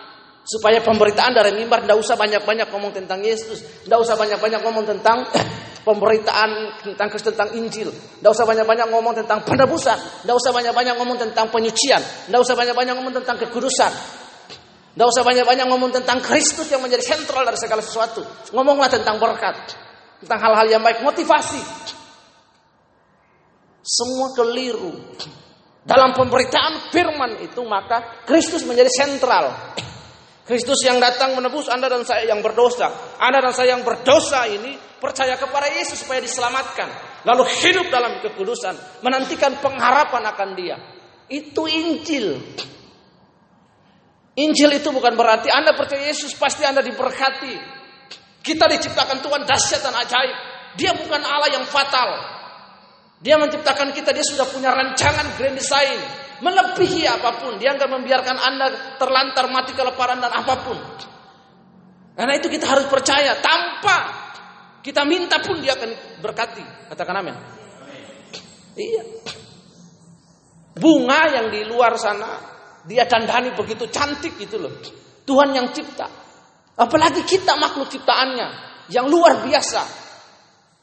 Supaya pemberitaan dari mimbar tidak usah banyak-banyak ngomong tentang Yesus, tidak usah banyak-banyak ngomong tentang pemberitaan tentang Kristus tentang Injil. Tidak usah banyak-banyak ngomong tentang penebusan. Tidak usah banyak-banyak ngomong tentang penyucian. Tidak usah banyak-banyak ngomong tentang kekudusan. Tidak usah banyak-banyak ngomong tentang Kristus yang menjadi sentral dari segala sesuatu. Ngomonglah tentang berkat. Tentang hal-hal yang baik. Motivasi. Semua keliru. Dalam pemberitaan firman itu maka Kristus menjadi sentral. Kristus yang datang menebus Anda dan saya yang berdosa. Anda dan saya yang berdosa ini percaya kepada Yesus supaya diselamatkan. Lalu hidup dalam kekudusan. Menantikan pengharapan akan dia. Itu Injil. Injil itu bukan berarti Anda percaya Yesus pasti Anda diberkati. Kita diciptakan Tuhan dahsyat dan ajaib. Dia bukan Allah yang fatal. Dia menciptakan kita, dia sudah punya rancangan grand design melebihi apa pun. Dia nggak membiarkan Anda terlantar mati kelaparan dan apa pun. Karena itu kita harus percaya tanpa kita minta pun dia akan berkati. Katakan amin. Iya. Bunga yang di luar sana dia dandani begitu cantik gitu loh. Tuhan yang cipta. Apalagi kita makhluk ciptaannya yang luar biasa.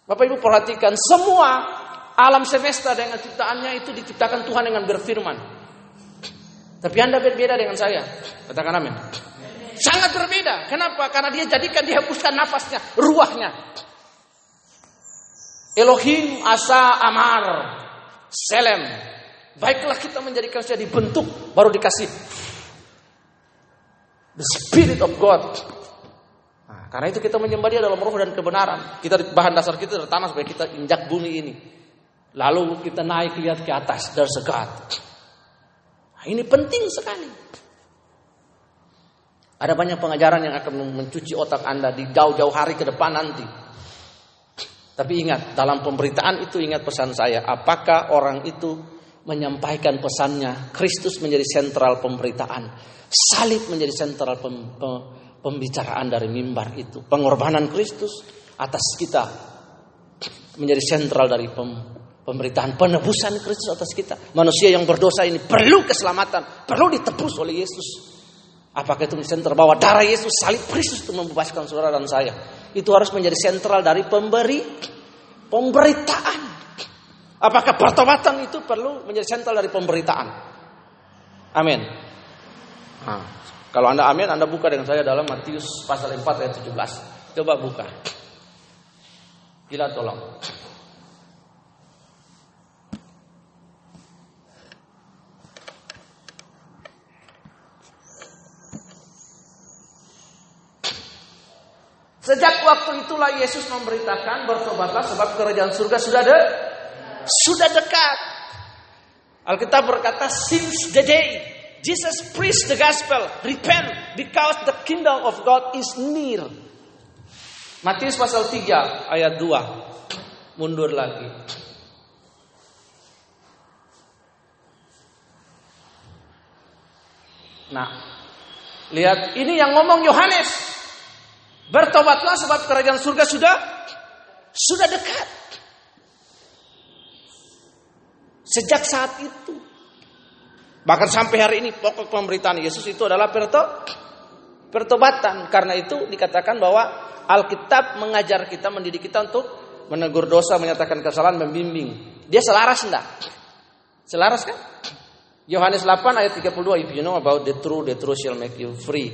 Bapak Ibu perhatikan semua Alam semesta dengan ciptaannya itu diciptakan Tuhan dengan berfirman. Tapi Anda berbeda dengan saya. Katakan amin. Sangat berbeda. Kenapa? Karena dia jadikan dihapuskan nafasnya, ruahnya. Elohim asa amar selem. Baiklah kita menjadikan saya dibentuk baru dikasih the spirit of God. Nah, karena itu kita menyembah dia dalam roh dan kebenaran. Kita bahan dasar kita dari tanah supaya kita injak bumi ini. Lalu kita naik lihat ke atas, a God. Nah, ini penting sekali. Ada banyak pengajaran yang akan mencuci otak Anda di jauh-jauh hari ke depan nanti. Tapi ingat, dalam pemberitaan itu ingat pesan saya. Apakah orang itu menyampaikan pesannya? Kristus menjadi sentral pemberitaan. Salib menjadi sentral pem, pem, pembicaraan dari mimbar itu. Pengorbanan Kristus atas kita menjadi sentral dari pem, Pemberitaan penebusan Kristus atas kita. Manusia yang berdosa ini perlu keselamatan. Perlu ditebus oleh Yesus. Apakah itu sentral bahwa darah Yesus salib Kristus itu membebaskan saudara dan saya. Itu harus menjadi sentral dari pemberi pemberitaan. Apakah pertobatan itu perlu menjadi sentral dari pemberitaan? Amin. Nah, kalau Anda amin, Anda buka dengan saya dalam Matius pasal 4 ayat 17. Coba buka. Gila tolong. Sejak waktu itulah Yesus memberitakan bertobatlah sebab kerajaan surga sudah de sudah dekat. Alkitab berkata since the day Jesus preached the gospel, repent because the kingdom of God is near. Matius pasal 3 ayat 2. Mundur lagi. Nah, lihat ini yang ngomong Yohanes. Bertobatlah sebab kerajaan surga sudah sudah dekat. Sejak saat itu. Bahkan sampai hari ini pokok pemberitaan Yesus itu adalah perto, pertobatan. Karena itu dikatakan bahwa Alkitab mengajar kita, mendidik kita untuk menegur dosa, menyatakan kesalahan, membimbing. Dia selaras enggak? Selaras kan? Yohanes 8 ayat 32 If you know about the truth, the truth shall make you free.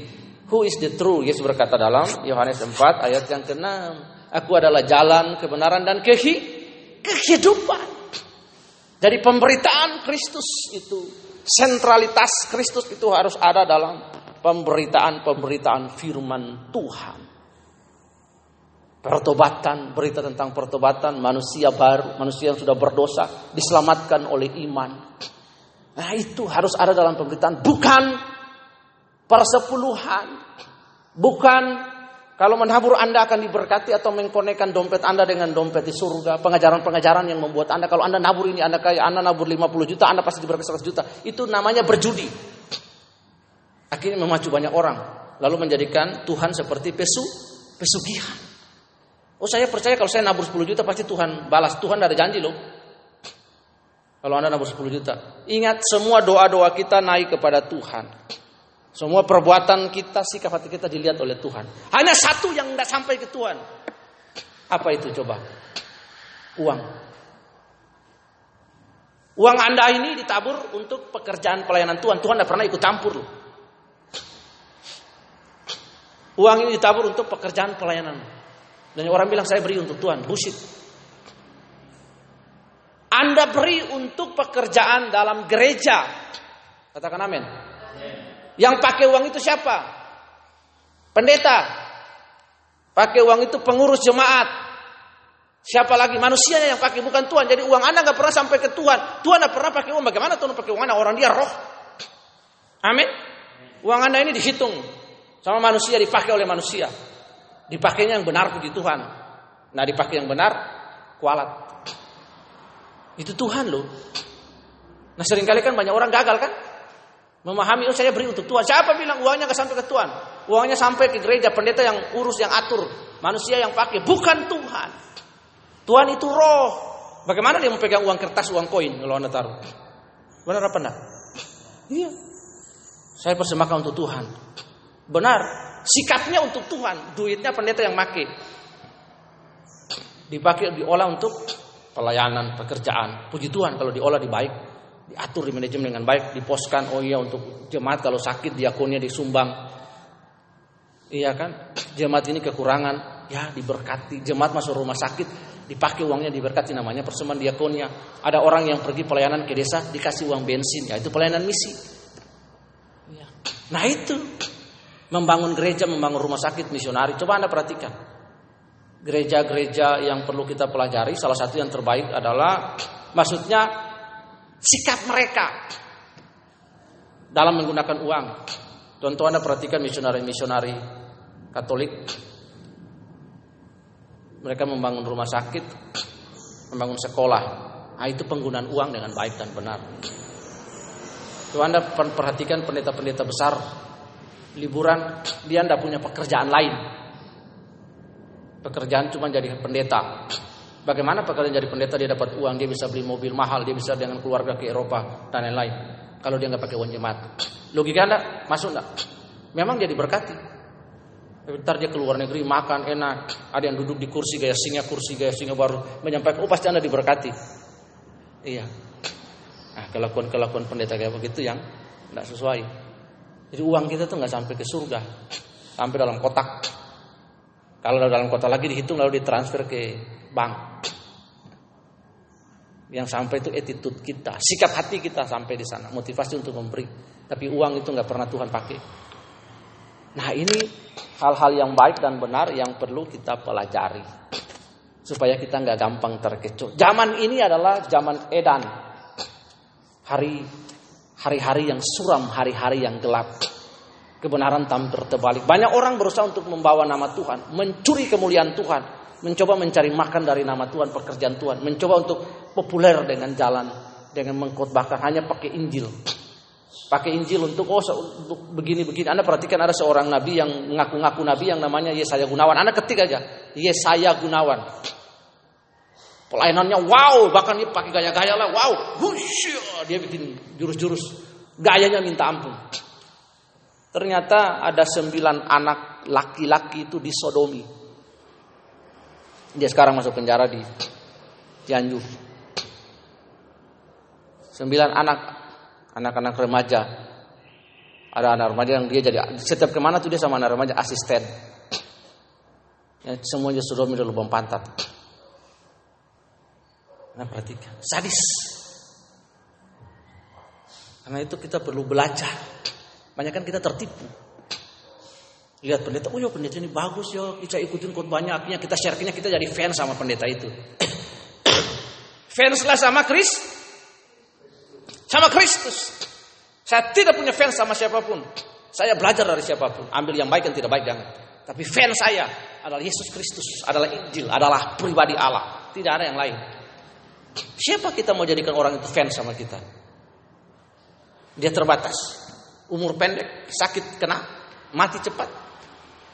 Who is the true? Yesus berkata dalam Yohanes 4 ayat yang ke-6. Aku adalah jalan, kebenaran dan kehi kehidupan. Dari pemberitaan Kristus itu, sentralitas Kristus itu harus ada dalam pemberitaan-pemberitaan firman Tuhan. Pertobatan, berita tentang pertobatan, manusia baru, manusia yang sudah berdosa, diselamatkan oleh iman. Nah itu harus ada dalam pemberitaan, bukan persepuluhan. Bukan kalau menabur Anda akan diberkati atau mengkonekkan dompet Anda dengan dompet di surga. Pengajaran-pengajaran yang membuat Anda, kalau Anda nabur ini, Anda kaya, Anda nabur 50 juta, Anda pasti diberkati 100 juta. Itu namanya berjudi. Akhirnya memacu banyak orang. Lalu menjadikan Tuhan seperti pesu, pesugihan. Oh saya percaya kalau saya nabur 10 juta pasti Tuhan balas. Tuhan ada janji loh. Kalau Anda nabur 10 juta. Ingat semua doa-doa kita naik kepada Tuhan. Semua perbuatan kita, sikap hati kita dilihat oleh Tuhan. Hanya satu yang tidak sampai ke Tuhan. Apa itu coba? Uang. Uang Anda ini ditabur untuk pekerjaan pelayanan Tuhan. Tuhan tidak pernah ikut campur. Uang ini ditabur untuk pekerjaan pelayanan. Dan orang bilang saya beri untuk Tuhan. Bullshit. Anda beri untuk pekerjaan dalam gereja. Katakan amin. Yang pakai uang itu siapa? Pendeta. Pakai uang itu pengurus jemaat. Siapa lagi? Manusia yang pakai bukan Tuhan. Jadi uang Anda nggak pernah sampai ke Tuhan. Tuhan nggak pernah pakai uang. Bagaimana Tuhan pakai uang Anda? Orang dia roh. Amin. Uang Anda ini dihitung sama manusia dipakai oleh manusia. Dipakainya yang benar puji Tuhan. Nah dipakai yang benar kualat. Itu Tuhan loh. Nah sering kali kan banyak orang gagal kan? Memahami, oh saya beri untuk Tuhan. Siapa bilang uangnya gak sampai ke Tuhan? Uangnya sampai ke gereja, pendeta yang urus, yang atur. Manusia yang pakai, bukan Tuhan. Tuhan itu roh. Bagaimana dia memegang uang kertas, uang koin kalau anda taruh? Benar apa enggak? Iya. Saya persembahkan untuk Tuhan. Benar. Sikapnya untuk Tuhan. Duitnya pendeta yang make. Dipakai, diolah untuk pelayanan, pekerjaan. Puji Tuhan kalau diolah di baik. Diatur di manajemen dengan baik. Diposkan, oh iya untuk jemaat kalau sakit diakonnya disumbang. Iya kan? Jemaat ini kekurangan. Ya diberkati. Jemaat masuk rumah sakit. Dipakai uangnya diberkati namanya persembahan diakonnya. Ada orang yang pergi pelayanan ke desa dikasih uang bensin. Ya itu pelayanan misi. Ya. Nah itu membangun gereja, membangun rumah sakit misionari. Coba Anda perhatikan. Gereja-gereja yang perlu kita pelajari, salah satu yang terbaik adalah maksudnya sikap mereka dalam menggunakan uang. Contoh Anda perhatikan misionari-misionari Katolik. Mereka membangun rumah sakit, membangun sekolah. Nah, itu penggunaan uang dengan baik dan benar. Coba Anda perhatikan pendeta-pendeta besar liburan dia tidak punya pekerjaan lain. Pekerjaan cuma jadi pendeta. Bagaimana pekerjaan jadi pendeta dia dapat uang, dia bisa beli mobil mahal, dia bisa dengan keluarga ke Eropa dan lain-lain. Kalau dia nggak pakai uang jemaat, logika anda masuk nggak? Memang dia diberkati. Ntar dia keluar negeri makan enak, ada yang duduk di kursi gaya singa kursi gaya singa baru menyampaikan, oh pasti anda diberkati. Iya. Nah kelakuan kelakuan pendeta kayak begitu yang tidak sesuai. Jadi uang kita tuh nggak sampai ke surga, sampai dalam kotak. Kalau dalam kotak lagi dihitung lalu ditransfer ke bank. Yang sampai itu attitude kita, sikap hati kita sampai di sana, motivasi untuk memberi. Tapi uang itu nggak pernah Tuhan pakai. Nah ini hal-hal yang baik dan benar yang perlu kita pelajari supaya kita nggak gampang terkecoh. Zaman ini adalah zaman edan, hari hari-hari yang suram, hari-hari yang gelap. Kebenaran tampil terbalik. Banyak orang berusaha untuk membawa nama Tuhan, mencuri kemuliaan Tuhan, mencoba mencari makan dari nama Tuhan, pekerjaan Tuhan, mencoba untuk populer dengan jalan, dengan mengkhotbahkan hanya pakai Injil. Pakai Injil untuk oh untuk begini-begini. Anda perhatikan ada seorang nabi yang mengaku-ngaku nabi yang namanya Yesaya Gunawan. Anda ketik aja, Yesaya Gunawan. Pelayanannya wow, bahkan dia pakai gaya-gaya lah, wow, dia bikin jurus-jurus, gayanya minta ampun. Ternyata ada sembilan anak laki-laki itu disodomi. Dia sekarang masuk penjara di Cianjur. Sembilan anak, anak-anak remaja. Ada anak remaja yang dia jadi setiap ke mana tuh dia sama anak remaja asisten. Ya, semuanya sodomi di lubang pantat. Nah perhatikan, sadis. Karena itu kita perlu belajar. Banyak kan kita tertipu. Lihat pendeta, oh ya pendeta ini bagus ya, kita ikutin khotbahnya, akhirnya kita share-nya kita jadi fans sama pendeta itu. fans lah sama Kris, sama Kristus. Saya tidak punya fans sama siapa pun. Saya belajar dari siapa pun, ambil yang baik dan tidak baik jangan. Tapi fans saya adalah Yesus Kristus, adalah Injil, adalah pribadi Allah, tidak ada yang lain. Siapa kita mau jadikan orang itu fans sama kita? Dia terbatas, umur pendek, sakit, kena, mati cepat.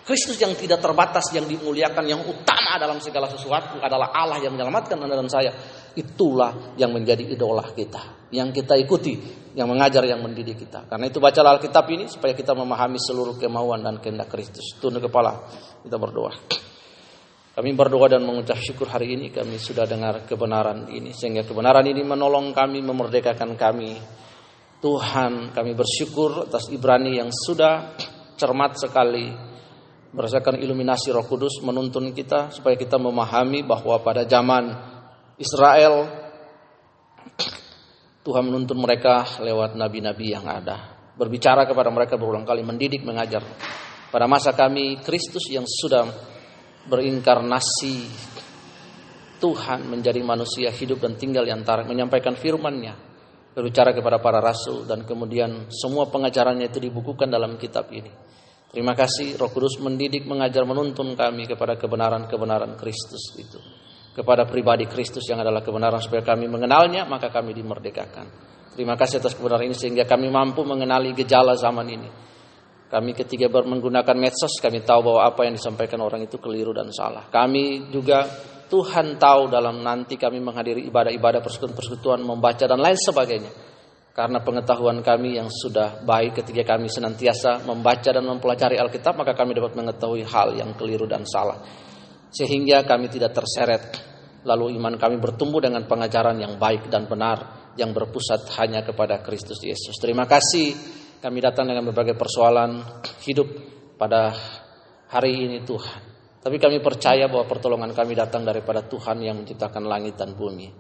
Kristus yang tidak terbatas, yang dimuliakan, yang utama dalam segala sesuatu adalah Allah yang menyelamatkan Anda dan saya. Itulah yang menjadi idola kita, yang kita ikuti, yang mengajar, yang mendidik kita. Karena itu bacalah Alkitab ini supaya kita memahami seluruh kemauan dan kehendak Kristus. Tunduk kepala, kita berdoa. Kami berdoa dan mengucap syukur hari ini kami sudah dengar kebenaran ini sehingga kebenaran ini menolong kami memerdekakan kami. Tuhan, kami bersyukur atas Ibrani yang sudah cermat sekali merasakan iluminasi Roh Kudus menuntun kita supaya kita memahami bahwa pada zaman Israel Tuhan menuntun mereka lewat nabi-nabi yang ada. Berbicara kepada mereka berulang kali, mendidik, mengajar. Pada masa kami, Kristus yang sudah berinkarnasi Tuhan menjadi manusia hidup dan tinggal di antara menyampaikan firman-Nya berbicara kepada para rasul dan kemudian semua pengajarannya itu dibukukan dalam kitab ini. Terima kasih Roh Kudus mendidik, mengajar, menuntun kami kepada kebenaran-kebenaran Kristus itu. Kepada pribadi Kristus yang adalah kebenaran supaya kami mengenalnya maka kami dimerdekakan. Terima kasih atas kebenaran ini sehingga kami mampu mengenali gejala zaman ini kami ketika menggunakan medsos, kami tahu bahwa apa yang disampaikan orang itu keliru dan salah. Kami juga Tuhan tahu dalam nanti kami menghadiri ibadah-ibadah persekutuan-persekutuan, membaca dan lain sebagainya. Karena pengetahuan kami yang sudah baik ketika kami senantiasa membaca dan mempelajari Alkitab, maka kami dapat mengetahui hal yang keliru dan salah. Sehingga kami tidak terseret, lalu iman kami bertumbuh dengan pengajaran yang baik dan benar, yang berpusat hanya kepada Kristus Yesus. Terima kasih kami datang dengan berbagai persoalan hidup pada hari ini Tuhan. Tapi kami percaya bahwa pertolongan kami datang daripada Tuhan yang menciptakan langit dan bumi.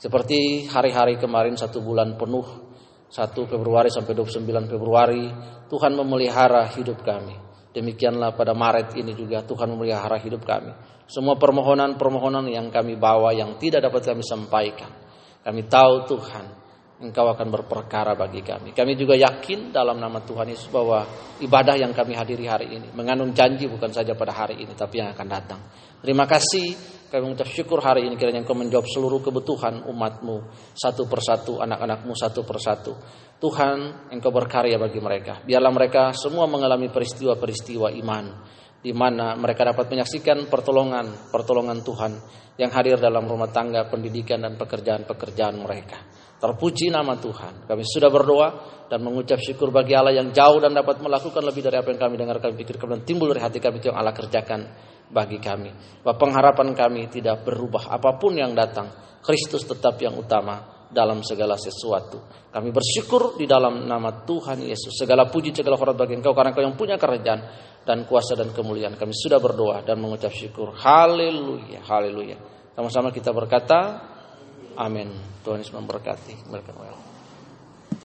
Seperti hari-hari kemarin satu bulan penuh, 1 Februari sampai 29 Februari, Tuhan memelihara hidup kami. Demikianlah pada Maret ini juga Tuhan memelihara hidup kami. Semua permohonan-permohonan yang kami bawa yang tidak dapat kami sampaikan. Kami tahu Tuhan Engkau akan berperkara bagi kami. Kami juga yakin dalam nama Tuhan Yesus bahwa ibadah yang kami hadiri hari ini mengandung janji bukan saja pada hari ini tapi yang akan datang. Terima kasih kami mengucap syukur hari ini kiranya Engkau menjawab seluruh kebutuhan umatmu satu persatu, anak-anakmu satu persatu. Tuhan Engkau berkarya bagi mereka. Biarlah mereka semua mengalami peristiwa-peristiwa iman di mana mereka dapat menyaksikan pertolongan pertolongan Tuhan yang hadir dalam rumah tangga, pendidikan dan pekerjaan-pekerjaan mereka. Terpuji nama Tuhan. Kami sudah berdoa dan mengucap syukur bagi Allah yang jauh dan dapat melakukan lebih dari apa yang kami dengar, kami pikirkan dan timbul dari hati kami itu yang Allah kerjakan bagi kami. Bahwa pengharapan kami tidak berubah apa pun yang datang. Kristus tetap yang utama dalam segala sesuatu. Kami bersyukur di dalam nama Tuhan Yesus. Segala puji, segala hormat bagi Engkau karena Engkau yang punya kerajaan dan kuasa dan kemuliaan. Kami sudah berdoa dan mengucap syukur. Haleluya, haleluya. Sama-sama kita berkata, Amin. Tuhan Yesus memberkati. Berkat